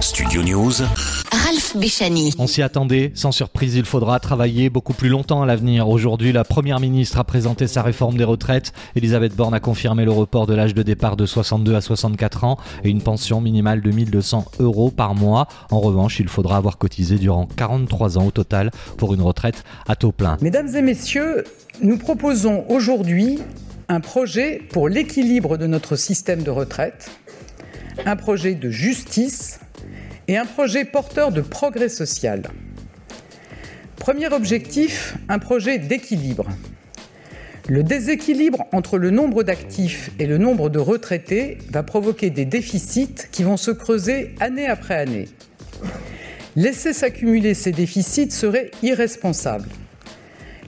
Studio News. Ralph Béchani. On s'y attendait, sans surprise, il faudra travailler beaucoup plus longtemps à l'avenir. Aujourd'hui, la Première ministre a présenté sa réforme des retraites. Elisabeth Borne a confirmé le report de l'âge de départ de 62 à 64 ans et une pension minimale de 1200 euros par mois. En revanche, il faudra avoir cotisé durant 43 ans au total pour une retraite à taux plein. Mesdames et messieurs, nous proposons aujourd'hui un projet pour l'équilibre de notre système de retraite, un projet de justice et un projet porteur de progrès social. Premier objectif, un projet d'équilibre. Le déséquilibre entre le nombre d'actifs et le nombre de retraités va provoquer des déficits qui vont se creuser année après année. Laisser s'accumuler ces déficits serait irresponsable.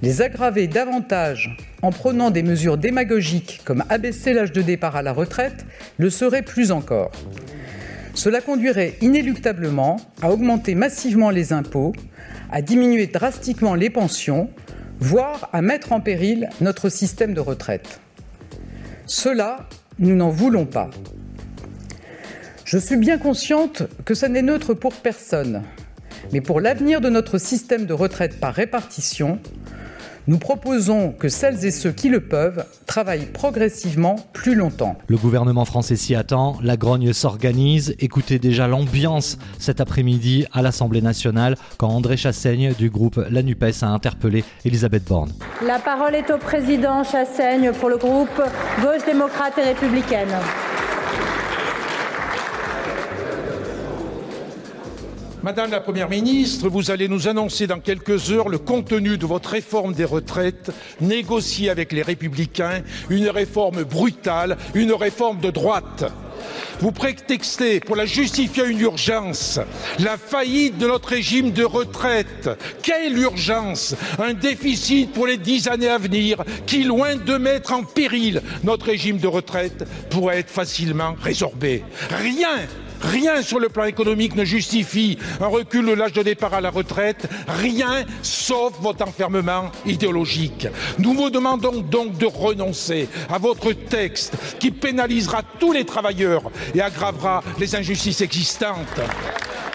Les aggraver davantage en prenant des mesures démagogiques comme abaisser l'âge de départ à la retraite le serait plus encore. Cela conduirait inéluctablement à augmenter massivement les impôts, à diminuer drastiquement les pensions, voire à mettre en péril notre système de retraite. Cela, nous n'en voulons pas. Je suis bien consciente que ça n'est neutre pour personne, mais pour l'avenir de notre système de retraite par répartition, nous proposons que celles et ceux qui le peuvent travaillent progressivement plus longtemps. Le gouvernement français s'y attend, la grogne s'organise. Écoutez déjà l'ambiance cet après-midi à l'Assemblée nationale quand André Chassaigne du groupe La NUPES a interpellé Elisabeth Borne. La parole est au président Chassaigne pour le groupe Gauche démocrate et républicaine. Madame la Première ministre, vous allez nous annoncer dans quelques heures le contenu de votre réforme des retraites, négociée avec les républicains, une réforme brutale, une réforme de droite. Vous prétextez pour la justifier une urgence, la faillite de notre régime de retraite. Quelle urgence Un déficit pour les dix années à venir qui, loin de mettre en péril notre régime de retraite, pourrait être facilement résorbé. Rien Rien sur le plan économique ne justifie un recul de l'âge de départ à la retraite, rien sauf votre enfermement idéologique. Nous vous demandons donc de renoncer à votre texte qui pénalisera tous les travailleurs et aggravera les injustices existantes.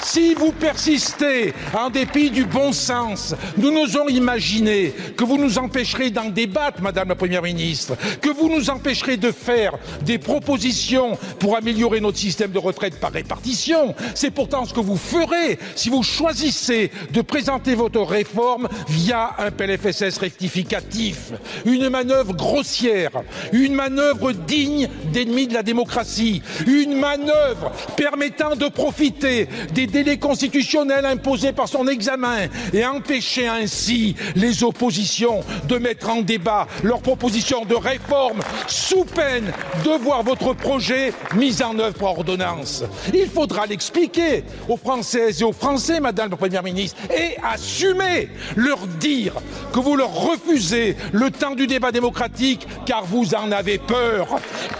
Si vous persistez en dépit du bon sens, nous n'osons imaginer que vous nous empêcherez d'en débattre, Madame la Première ministre, que vous nous empêcherez de faire des propositions pour améliorer notre système de retraite par répartition. C'est pourtant ce que vous ferez si vous choisissez de présenter votre réforme via un PLFSS rectificatif. Une manœuvre grossière, une manœuvre digne d'ennemis de la démocratie, une manœuvre permettant de profiter des délais constitutionnels imposés par son examen et empêcher ainsi les oppositions de mettre en débat leurs propositions de réforme sous peine de voir votre projet mis en œuvre par ordonnance. Il faudra l'expliquer aux Françaises et aux Français, Madame la Première ministre, et assumer, leur dire que vous leur refusez le temps du débat démocratique car vous en avez peur.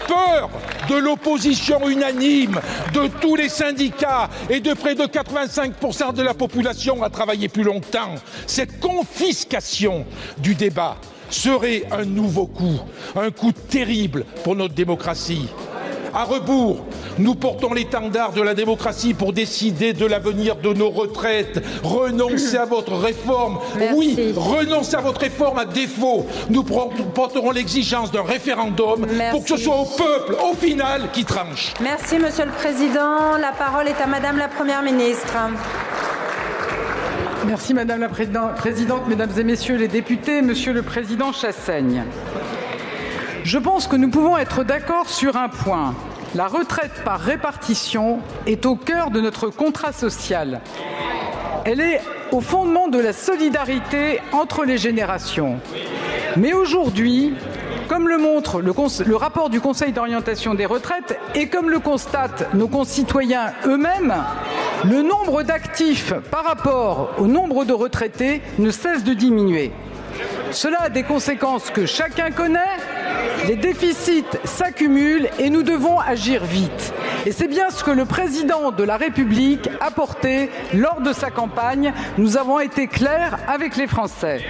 Peur de l'opposition unanime de tous les syndicats et de près de 85% de la population à travailler plus longtemps. Cette confiscation du débat serait un nouveau coup, un coup terrible pour notre démocratie. À rebours, nous portons l'étendard de la démocratie pour décider de l'avenir de nos retraites. Renoncez à votre réforme. Merci. Oui, renoncez à votre réforme à défaut. Nous porterons l'exigence d'un référendum pour que ce soit au peuple, au final, qui tranche. Merci, Monsieur le Président. La parole est à Madame la Première ministre. Merci Madame la Président- Présidente, Mesdames et Messieurs les députés, Monsieur le Président Chassaigne. Je pense que nous pouvons être d'accord sur un point. La retraite par répartition est au cœur de notre contrat social. Elle est au fondement de la solidarité entre les générations. Mais aujourd'hui, comme le montre le, rapport du Conseil d'orientation des retraites et comme le constatent nos concitoyens eux-mêmes, le nombre d'actifs par rapport au nombre de retraités ne cesse de diminuer. Cela a des conséquences que chacun connaît. Les déficits s'accumulent et nous devons agir vite. Et c'est bien ce que le président de la République a porté lors de sa campagne. Nous avons été clairs avec les Français.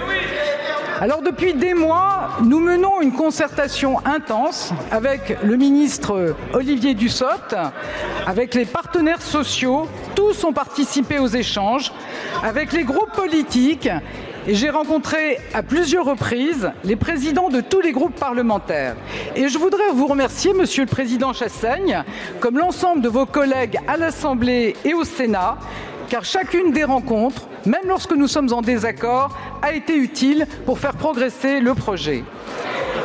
Alors depuis des mois, nous menons une concertation intense avec le ministre Olivier Dussopt, avec les partenaires sociaux, tous ont participé aux échanges, avec les groupes politiques j'ai rencontré à plusieurs reprises les présidents de tous les groupes parlementaires. Et je voudrais vous remercier, Monsieur le Président Chassaigne, comme l'ensemble de vos collègues à l'Assemblée et au Sénat, car chacune des rencontres, même lorsque nous sommes en désaccord, a été utile pour faire progresser le projet.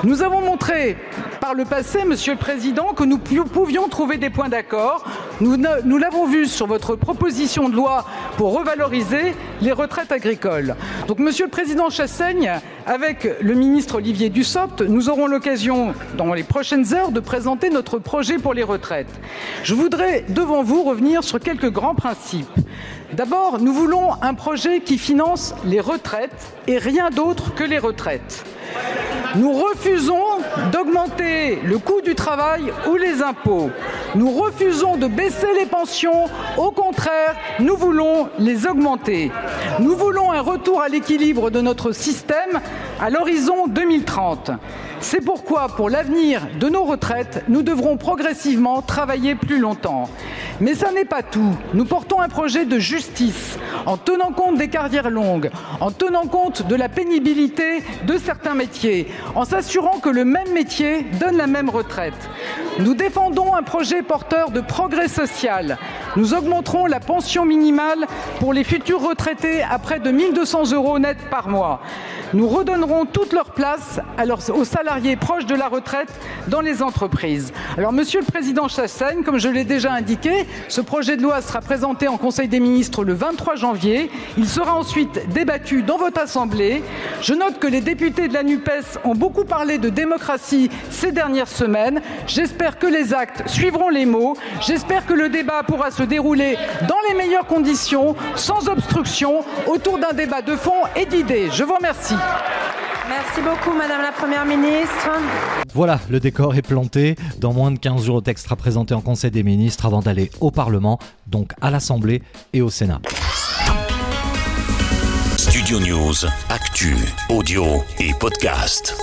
Nous avons montré par le passé, Monsieur le Président, que nous pouvions trouver des points d'accord. Nous, l'avons vu sur votre proposition de loi pour revaloriser les retraites agricoles. Donc, Monsieur le Président Chassaigne, avec le ministre Olivier Dussopt, nous aurons l'occasion, dans les prochaines heures, de présenter notre projet pour les retraites. Je voudrais, devant vous, revenir sur quelques grands principes. D'abord, nous voulons un projet qui finance les retraites et rien d'autre que les retraites. Nous refusons d'augmenter le coût du travail ou les impôts. Nous refusons de baisser les pensions. Au contraire, nous voulons les augmenter. Nous voulons un retour à l'équilibre de notre système à l'horizon 2030. C'est pourquoi, pour l'avenir de nos retraites, nous devrons progressivement travailler plus longtemps. Mais ça n'est pas tout. Nous portons un projet de justice en tenant compte des carrières longues, en tenant compte de la pénibilité de certains métiers, en s'assurant que le même métier donne la même retraite. Nous défendons un projet porteur de progrès social. Nous augmenterons la pension minimale pour les futurs retraités à près de 1200 euros net par mois. Nous redonnerons toute leur place aux salariés proches de la retraite dans les entreprises. Alors, Monsieur le Président Chassaigne, comme je l'ai déjà indiqué, ce projet de loi sera présenté en Conseil des ministres le 23 janvier. Il sera ensuite débattu dans votre Assemblée. Je note que les députés de la NUPES ont beaucoup parlé de démocratie ces dernières semaines. J'espère que les actes suivront les mots. J'espère que le débat pourra se dérouler dans les meilleures conditions, sans obstruction, autour d'un débat de fond et d'idées. Je vous remercie. Merci beaucoup, Madame la Première ministre. Voilà, le décor est planté. Dans moins de 15 jours, le texte sera présenté en Conseil des ministres avant d'aller au Parlement, donc à l'Assemblée et au Sénat. Studio News, actu, audio et podcast.